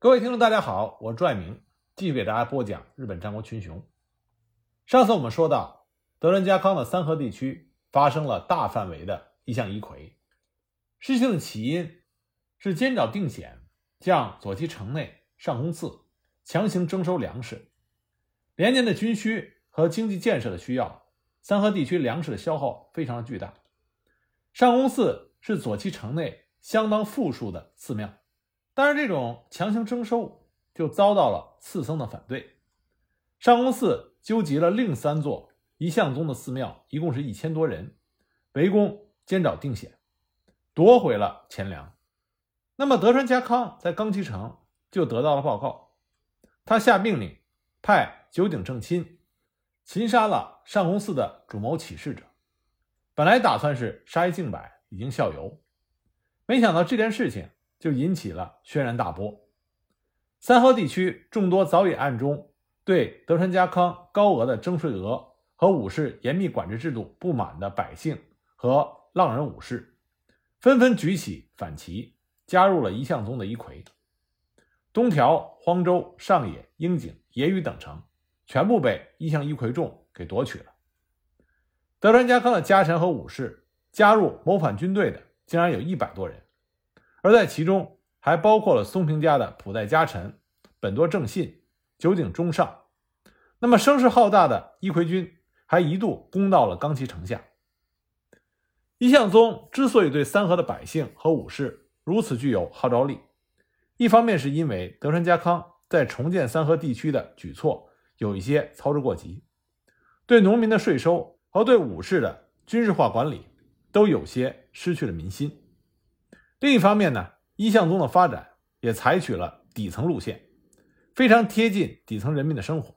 各位听众，大家好，我是朱爱明，继续给大家播讲日本战国群雄。上次我们说到，德川家康的三河地区发生了大范围的一向一揆，事情的起因是兼沼定显向左旗城内上宫寺强行征收粮食，连年的军需和经济建设的需要，三河地区粮食的消耗非常的巨大。上宫寺是左旗城内相当富庶的寺庙。但是这种强行征收就遭到了次僧的反对。上宫寺纠集了另三座一向宗的寺庙，一共是一千多人，围攻监沼定显，夺回了钱粮。那么德川家康在冈崎城就得到了报告，他下命令派九鼎正亲擒杀了上宫寺的主谋起事者。本来打算是杀一儆百，以儆效尤，没想到这件事情。就引起了轩然大波。三河地区众多早已暗中对德川家康高额的征税额和武士严密管制制度不满的百姓和浪人武士，纷纷举起反旗，加入了一向宗的一揆。东条、荒州、上野、樱井、野羽等城全部被一向一揆众给夺取了。德川家康的家臣和武士加入谋反军队的，竟然有一百多人。而在其中还包括了松平家的普代家臣本多正信、九井忠尚。那么声势浩大的伊奎军还一度攻到了冈崎城下。一向宗之所以对三河的百姓和武士如此具有号召力，一方面是因为德川家康在重建三河地区的举措有一些操之过急，对农民的税收和对武士的军事化管理都有些失去了民心。另一方面呢，一向宗的发展也采取了底层路线，非常贴近底层人民的生活，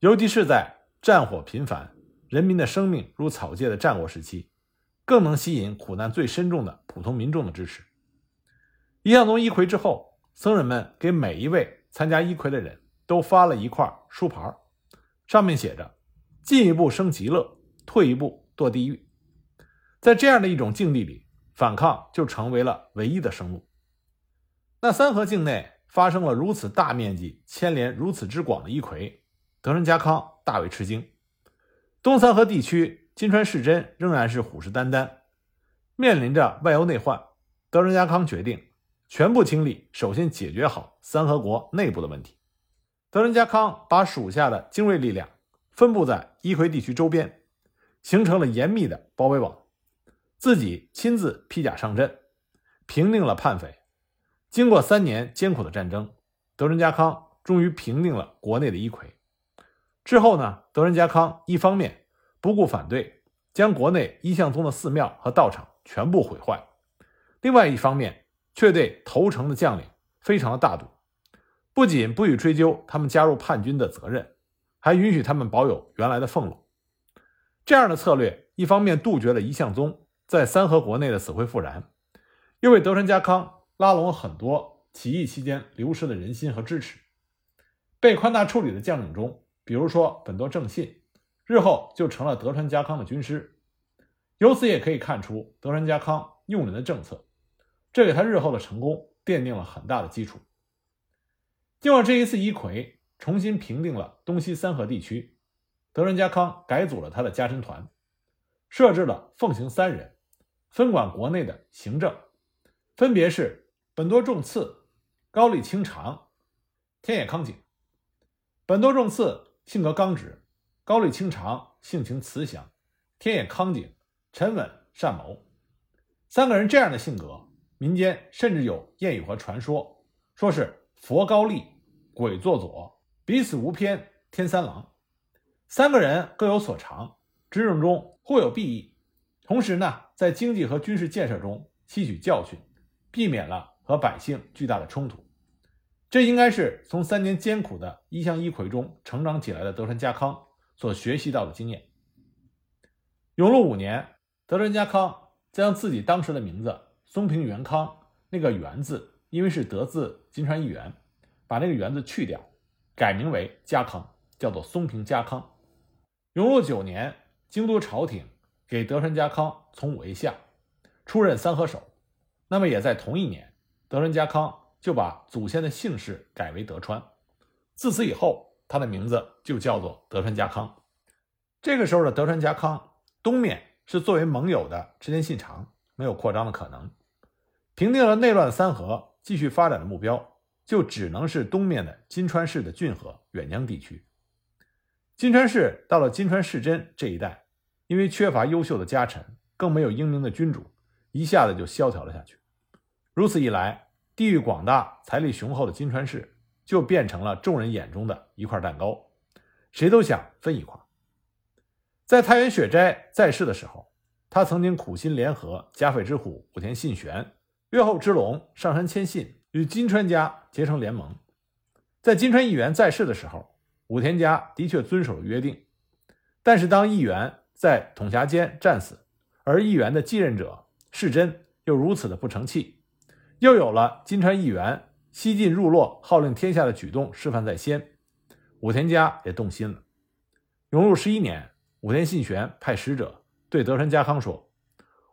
尤其是在战火频繁、人民的生命如草芥的战国时期，更能吸引苦难最深重的普通民众的支持。一向宗一揆之后，僧人们给每一位参加一揆的人都发了一块书牌，上面写着：“进一步生极乐，退一步堕地狱。”在这样的一种境地里。反抗就成为了唯一的生路。那三河境内发生了如此大面积、牵连如此之广的一揆，德川家康大为吃惊。东三河地区金川市真仍然是虎视眈眈，面临着外忧内患，德川家康决定全部精力，首先解决好三河国内部的问题。德川家康把属下的精锐力量分布在一揆地区周边，形成了严密的包围网。自己亲自披甲上阵，平定了叛匪。经过三年艰苦的战争，德仁家康终于平定了国内的一揆。之后呢，德仁家康一方面不顾反对，将国内一向宗的寺庙和道场全部毁坏；另外一方面，却对投诚的将领非常的大度，不仅不予追究他们加入叛军的责任，还允许他们保有原来的俸禄。这样的策略，一方面杜绝了一向宗。在三河国内的死灰复燃，又为德川家康拉拢了很多起义期间流失的人心和支持。被宽大处理的将领中，比如说本多正信，日后就成了德川家康的军师。由此也可以看出德川家康用人的政策，这给他日后的成功奠定了很大的基础。经过这一次一揆，重新平定了东西三河地区，德川家康改组了他的家臣团，设置了奉行三人。分管国内的行政，分别是本多重次、高丽清长、天野康景。本多重次性格刚直，高丽清长性情慈祥，天野康景沉稳善谋。三个人这样的性格，民间甚至有谚语和传说，说是佛高丽，鬼坐左，彼此无偏，天三郎。三个人各有所长，执政中互有裨益。同时呢，在经济和军事建设中吸取教训，避免了和百姓巨大的冲突。这应该是从三年艰苦的一向一揆中成长起来的德川家康所学习到的经验。永禄五年，德川家康将自己当时的名字松平元康那个“元”字，因为是德字金川一元，把那个“元”字去掉，改名为家康，叫做松平家康。永禄九年，京都朝廷。给德川家康从五位下，出任三河守。那么也在同一年，德川家康就把祖先的姓氏改为德川。自此以后，他的名字就叫做德川家康。这个时候的德川家康，东面是作为盟友的织田信长，没有扩张的可能。平定了内乱的三河，继续发展的目标就只能是东面的金川市的骏河远江地区。金川市到了金川市真这一带，因为缺乏优秀的家臣，更没有英明的君主，一下子就萧条了下去。如此一来，地域广大、财力雄厚的金川市就变成了众人眼中的一块蛋糕，谁都想分一块。在太原雪斋在世的时候，他曾经苦心联合甲斐之虎武田信玄、越后之龙上杉谦信与金川家结成联盟。在金川义元在世的时候。武田家的确遵守了约定，但是当义元在统辖间战死，而义元的继任者世真又如此的不成器，又有了金川义元西进入洛、号令天下的举动示范在先，武田家也动心了。永禄十一年，武田信玄派使者对德川家康说：“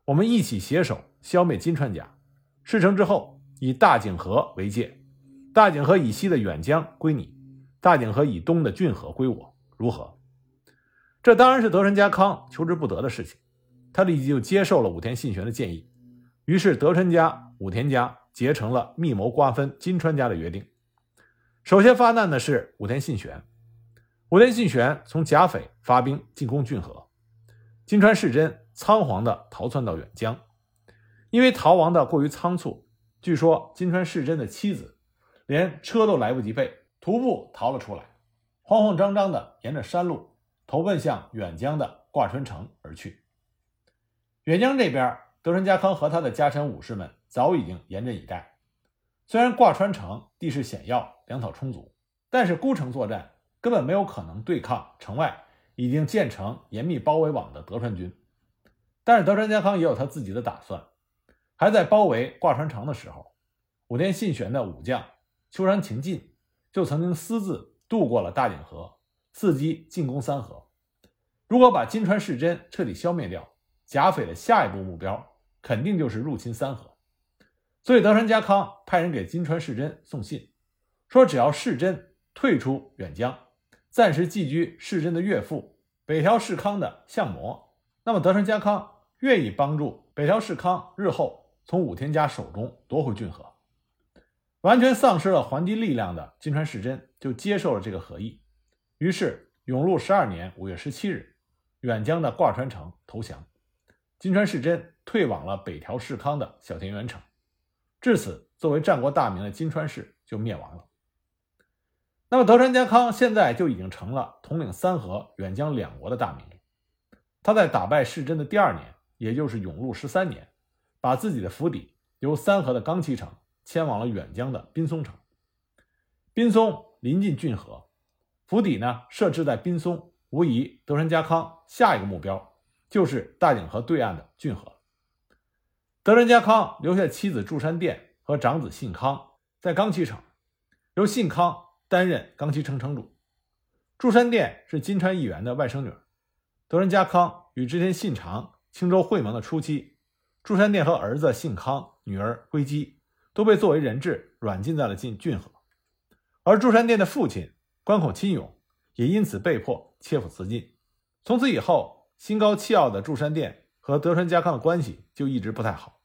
我们一起携手消灭金川家，事成之后，以大井河为界，大井河以西的远江归你。”大井河以东的郡河归我，如何？这当然是德川家康求之不得的事情。他立即就接受了武田信玄的建议，于是德川家、武田家结成了密谋瓜分金川家的约定。首先发难的是武田信玄。武田信玄从甲斐发兵进攻郡河，金川世真仓皇地逃窜到远江。因为逃亡的过于仓促，据说金川世真的妻子连车都来不及备。徒步逃了出来，慌慌张张地沿着山路投奔向远江的挂川城而去。远江这边，德川家康和他的家臣武士们早已经严阵以待。虽然挂川城地势险要，粮草充足，但是孤城作战根本没有可能对抗城外已经建成严密包围网的德川军。但是德川家康也有他自己的打算，还在包围挂川城的时候，武田信玄的武将秋山晴进。就曾经私自渡过了大井河，伺机进攻三河。如果把金川世真彻底消灭掉，甲斐的下一步目标肯定就是入侵三河。所以德川家康派人给金川世真送信，说只要世真退出远江，暂时寄居世真的岳父北条氏康的相模，那么德川家康愿意帮助北条氏康日后从武田家手中夺回骏河。完全丧失了还击力量的金川世真就接受了这个合议，于是永禄十二年五月十七日，远江的挂川城投降，金川世真退往了北条氏康的小田原城，至此，作为战国大名的金川氏就灭亡了。那么德川家康现在就已经成了统领三河、远江两国的大名。他在打败世真的第二年，也就是永禄十三年，把自己的府邸由三河的冈崎城。迁往了远江的滨松城。滨松临近骏河，府邸呢设置在滨松，无疑德川家康下一个目标就是大井河对岸的骏河。德川家康留下妻子祝山殿和长子信康在冈崎城，由信康担任冈崎城城主。祝山殿是金川议员的外甥女。德川家康与织田信长青州会盟的初期，祝山殿和儿子信康、女儿归姬。都被作为人质软禁在了晋骏河，而祝山殿的父亲关口亲勇也因此被迫切腹自尽。从此以后，心高气傲的祝山殿和德川家康的关系就一直不太好。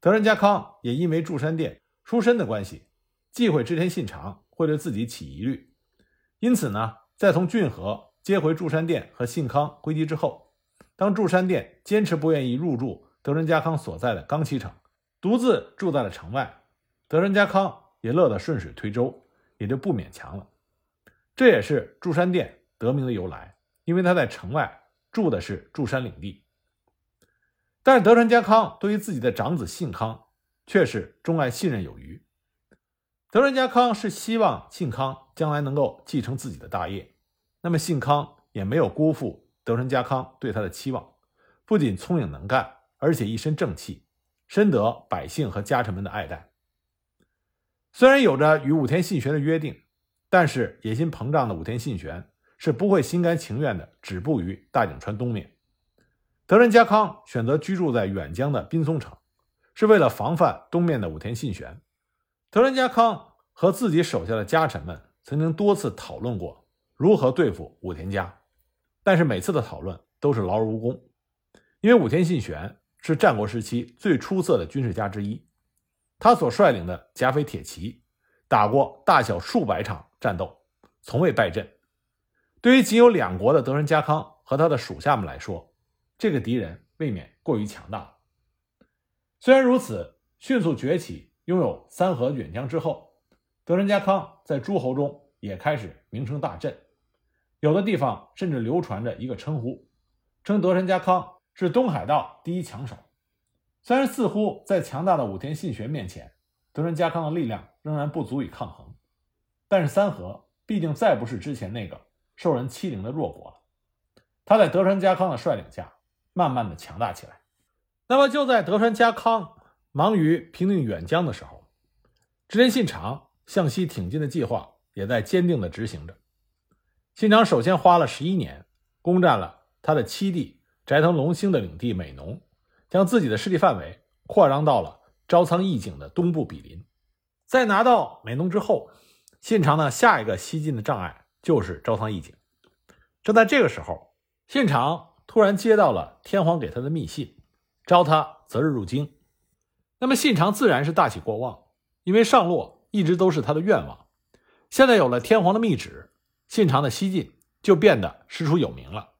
德川家康也因为祝山殿出身的关系，忌讳织田信长会对自己起疑虑，因此呢，在从骏河接回祝山殿和信康归集之后，当祝山殿坚持不愿意入住德川家康所在的冈崎城。独自住在了城外，德川家康也乐得顺水推舟，也就不勉强了。这也是祝山殿得名的由来，因为他在城外住的是祝山领地。但是德川家康对于自己的长子信康却是钟爱信任有余。德川家康是希望信康将来能够继承自己的大业，那么信康也没有辜负德川家康对他的期望，不仅聪颖能干，而且一身正气。深得百姓和家臣们的爱戴。虽然有着与武田信玄的约定，但是野心膨胀的武田信玄是不会心甘情愿的止步于大井川东面。德川家康选择居住在远江的滨松城，是为了防范东面的武田信玄。德川家康和自己手下的家臣们曾经多次讨论过如何对付武田家，但是每次的讨论都是劳而无功，因为武田信玄是战国时期最出色的军事家之一，他所率领的甲斐铁骑打过大小数百场战斗，从未败阵。对于仅有两国的德川家康和他的属下们来说，这个敌人未免过于强大。虽然如此，迅速崛起、拥有三河远江之后，德川家康在诸侯中也开始名声大振。有的地方甚至流传着一个称呼，称德川家康是东海道第一强手。虽然似乎在强大的武田信玄面前，德川家康的力量仍然不足以抗衡，但是三河毕竟再不是之前那个。受人欺凌的弱国了，他在德川家康的率领下，慢慢的强大起来。那么就在德川家康忙于平定远江的时候，织田信长向西挺进的计划也在坚定的执行着。信长首先花了十一年，攻占了他的七弟斋藤龙兴的领地美浓，将自己的势力范围扩张到了朝仓义景的东部比邻。在拿到美浓之后，信长呢下一个西进的障碍。就是朝仓义景。正在这个时候，信长突然接到了天皇给他的密信，召他择日入京。那么信长自然是大喜过望，因为上洛一直都是他的愿望。现在有了天皇的密旨，信长的西进就变得师出有名了。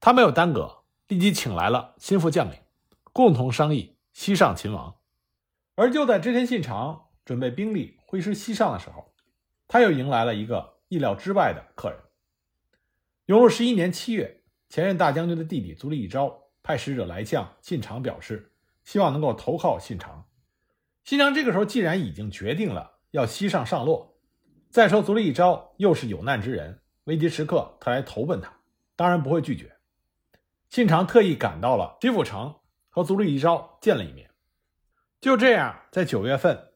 他没有耽搁，立即请来了心腹将领，共同商议西上秦王。而就在织田信长准备兵力挥师西上的时候，他又迎来了一个。意料之外的客人。永禄十一年七月，前任大将军的弟弟足利义昭派使者来向信长表示，希望能够投靠信长。信长这个时候既然已经决定了要西上上洛，再说足利义昭又是有难之人，危急时刻他来投奔他，当然不会拒绝。信长特意赶到了吉府城，和足利义昭见了一面。就这样，在九月份，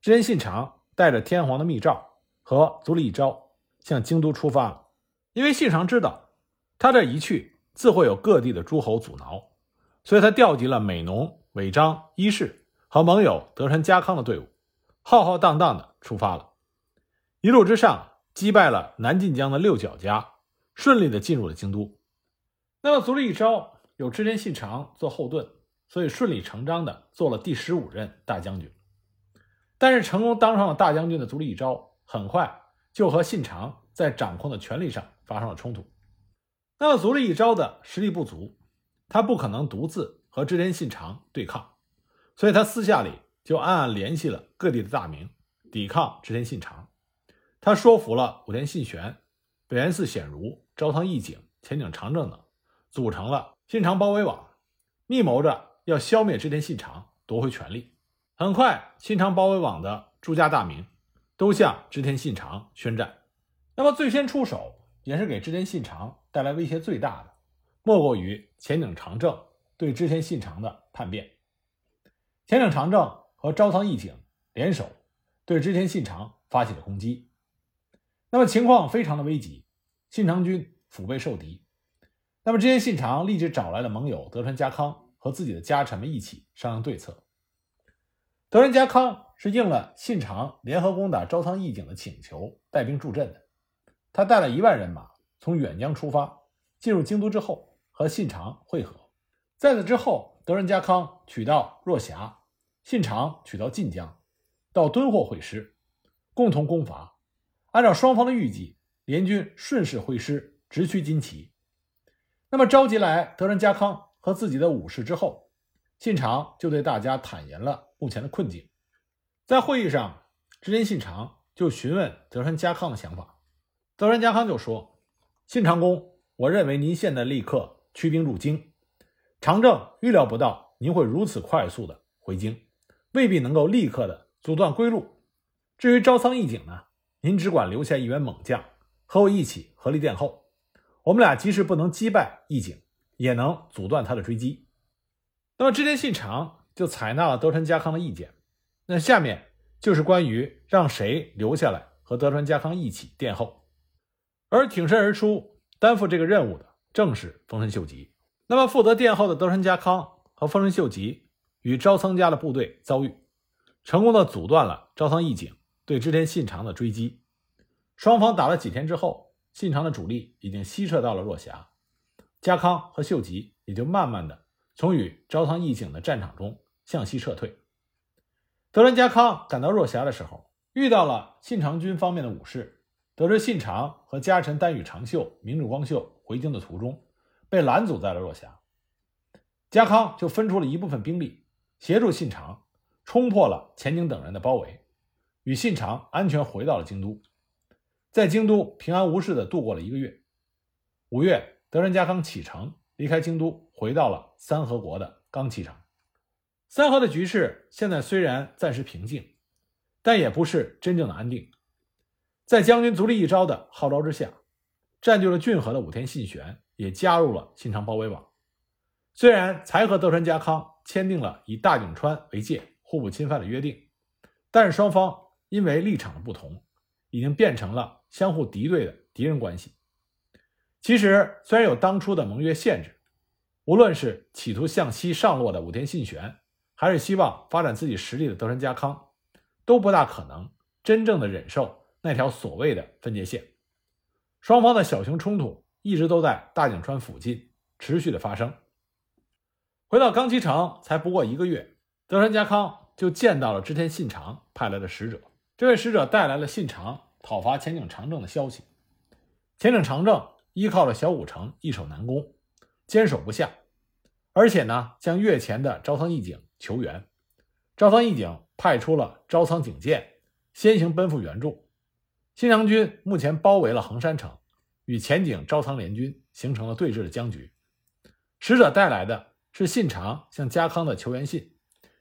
织田信长带着天皇的密诏和足利义昭。向京都出发了，因为信长知道他这一去自会有各地的诸侯阻挠，所以他调集了美浓、尾张、伊势和盟友德川家康的队伍，浩浩荡荡的出发了。一路之上击败了南近江的六角家，顺利的进入了京都。那么足利义昭有织田信长做后盾，所以顺理成章的做了第十五任大将军。但是成功当上了大将军的足利义昭，很快。就和信长在掌控的权力上发生了冲突。那么足利义昭的实力不足，他不可能独自和织田信长对抗，所以他私下里就暗暗联系了各地的大名，抵抗织田信长。他说服了武田信玄、北原寺显如、朝仓义景、前景长政等，组成了信长包围网，密谋着要消灭织田信长，夺回权力。很快，信长包围网的诸家大名。都向织田信长宣战，那么最先出手，也是给织田信长带来威胁最大的，莫过于前井长政对织田信长的叛变。前井长政和朝仓义景联手，对织田信长发起了攻击。那么情况非常的危急，信长军腹背受敌。那么织田信长立即找来了盟友德川家康和自己的家臣们一起商量对策。德川家康是应了信长联合攻打朝仓义景的请求，带兵助阵的。他带了一万人马从远江出发，进入京都之后和信长会合。在此之后，德仁家康取到若狭，信长取到晋江，到敦煌会师，共同攻伐。按照双方的预计，联军顺势会师，直趋金崎。那么召集来德仁家康和自己的武士之后，信长就对大家坦言了。目前的困境，在会议上，织田信长就询问德川家康的想法。德川家康就说：“信长公，我认为您现在立刻驱兵入京，长政预料不到您会如此快速的回京，未必能够立刻的阻断归路。至于朝仓义景呢，您只管留下一员猛将，和我一起合力殿后，我们俩即使不能击败义景，也能阻断他的追击。”那么织田信长。就采纳了德川家康的意见。那下面就是关于让谁留下来和德川家康一起殿后，而挺身而出担负这个任务的正是丰臣秀吉。那么负责殿后的德川家康和丰臣秀吉与朝仓家的部队遭遇，成功的阻断了朝仓义景对织田信长的追击。双方打了几天之后，信长的主力已经西撤到了若狭，家康和秀吉也就慢慢的从与朝仓义景的战场中向西撤退。德川家康赶到若狭的时候，遇到了信长军方面的武士，得知信长和家臣丹羽长秀、明智光秀回京的途中被拦阻在了若狭，家康就分出了一部分兵力协助信长冲破了前景等人的包围，与信长安全回到了京都，在京都平安无事的度过了一个月。五月，德川家康启程离开京都，回到了三河国的冈崎城。三河的局势现在虽然暂时平静，但也不是真正的安定。在将军足利义昭的号召之下，占据了骏河的武田信玄也加入了信长包围网。虽然才和德川家康签订了以大井川为界、互不侵犯的约定，但是双方因为立场的不同，已经变成了相互敌对的敌人关系。其实，虽然有当初的盟约限制，无论是企图向西上落的武田信玄，还是希望发展自己实力的德川家康，都不大可能真正的忍受那条所谓的分界线。双方的小型冲突一直都在大井川附近持续的发生。回到冈崎城才不过一个月，德川家康就见到了织田信长派来的使者。这位使者带来了信长讨伐前井长政的消息。前井长政依靠了小武城易守难攻，坚守不下，而且呢，将越前的朝仓义景。求援，朝仓义景派出了朝仓景建先行奔赴援助。信长军目前包围了横山城，与前景朝仓联军形成了对峙的僵局。使者带来的是信长向家康的求援信，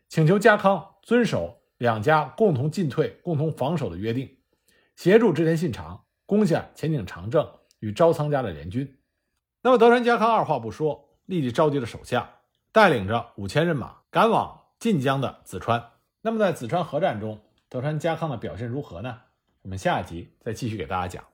请求家康遵守两家共同进退、共同防守的约定，协助织田信长攻下前景长政与朝仓家的联军。那么德川家康二话不说，立即召集了手下，带领着五千人马。赶往晋江的子川。那么，在子川合战中，德川家康的表现如何呢？我们下一集再继续给大家讲。